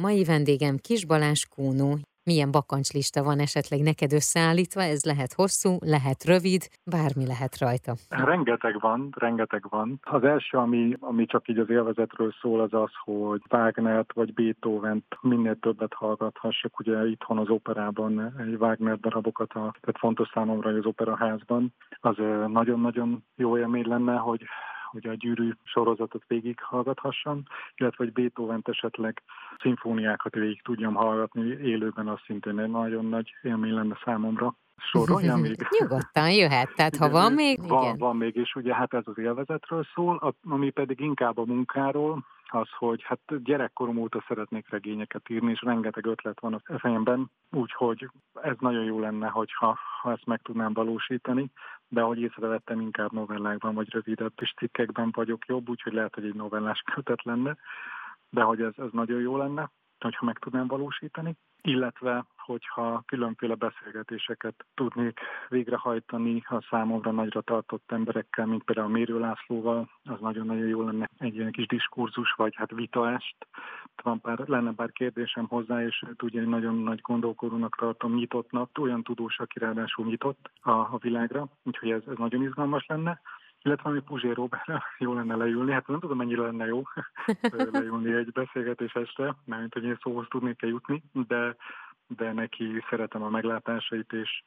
Mai vendégem Kis Balázs Kónó, milyen bakancslista van esetleg neked összeállítva, ez lehet hosszú, lehet rövid, bármi lehet rajta. Rengeteg van, rengeteg van. Az első, ami, ami csak így az élvezetről szól, az az, hogy Wagnert vagy Beethoven minél többet hallgathassak. Ugye itthon az operában egy Wagner darabokat, a, tehát fontos számomra, hogy az operaházban. Az nagyon-nagyon jó élmény lenne, hogy hogy a gyűrű sorozatot végighallgathassam, illetve hogy beethoven esetleg szimfóniákat végig tudjam hallgatni élőben, az szintén egy nagyon nagy élmény lenne számomra. Sorolja még? Nyugodtan jöhet, tehát igen, ha van még, van, igen. Van még, és ugye hát ez az élvezetről szól, ami pedig inkább a munkáról, az, hogy hát gyerekkorom óta szeretnék regényeket írni, és rengeteg ötlet van a fejemben, úgyhogy ez nagyon jó lenne, hogyha ha ezt meg tudnám valósítani, de ahogy észrevettem, inkább novellákban vagy rövidebb és cikkekben vagyok jobb, úgyhogy lehet, hogy egy novellás kötet lenne, de hogy ez, ez nagyon jó lenne, hogyha meg tudnám valósítani illetve hogyha különféle beszélgetéseket tudnék végrehajtani a számomra nagyra tartott emberekkel, mint például Mérő Lászlóval, az nagyon-nagyon jó lenne egy ilyen kis diskurzus, vagy hát vitaest. Van pár, lenne bár kérdésem hozzá, és ugye nagyon nagy gondolkodónak tartom, nyitottnak, olyan tudós, aki ráadásul nyitott a, a világra, úgyhogy ez, ez nagyon izgalmas lenne illetve ami Puzsé Robertra jó lenne leülni. Hát nem tudom, mennyire lenne jó leülni egy beszélgetés este, mert hogy én szóhoz tudnék-e jutni, de, de neki szeretem a meglátásait, és,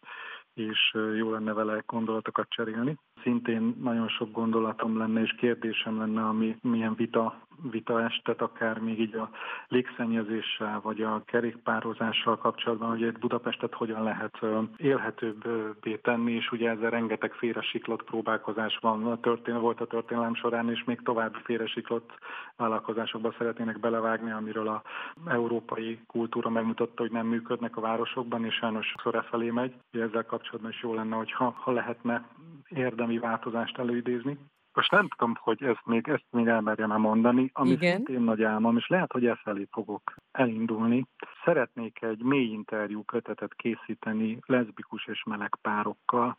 és jó lenne vele gondolatokat cserélni. Szintén nagyon sok gondolatom lenne és kérdésem lenne, ami milyen vita vita estet, akár még így a légszennyezéssel, vagy a kerékpározással kapcsolatban, hogy egy Budapestet hogyan lehet élhetőbbé tenni, és ugye ezzel rengeteg félresiklott próbálkozás van. A történel, volt a történelem során, és még további félresiklott vállalkozásokba szeretnének belevágni, amiről a európai kultúra megmutatta, hogy nem működnek a városokban, és sajnos sokszor e felé megy. Ezzel kapcsolatban is jó lenne, hogyha ha lehetne érdemi változást előidézni. Most nem tudom, hogy ezt még, ezt még elmerjem -e mondani, ami Igen. szintén nagy álmom, és lehet, hogy e felé fogok elindulni. Szeretnék egy mély interjú kötetet készíteni leszbikus és meleg párokkal,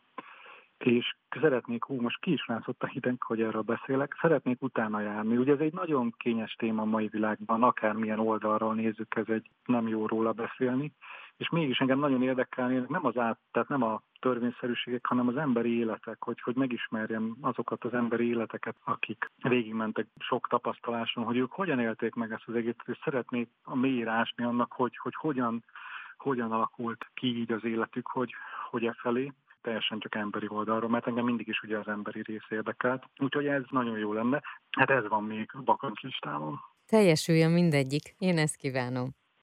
és szeretnék, hú, most ki is ránzott a hideg, hogy erről beszélek, szeretnék utána járni. Ugye ez egy nagyon kényes téma a mai világban, akármilyen oldalról nézzük, ez egy nem jó róla beszélni, és mégis engem nagyon érdekelni, nem az át, tehát nem a törvényszerűségek, hanem az emberi életek, hogy, hogy megismerjem azokat az emberi életeket, akik végigmentek sok tapasztaláson, hogy ők hogyan élték meg ezt az egészet, és szeretnék a mélyre annak, hogy, hogy hogyan, hogyan alakult ki így az életük, hogy, hogy e felé teljesen csak emberi oldalról, mert engem mindig is ugye az emberi rész érdekelt. Úgyhogy ez nagyon jó lenne. Hát ez van még a listámon. Teljesüljön mindegyik. Én ezt kívánom.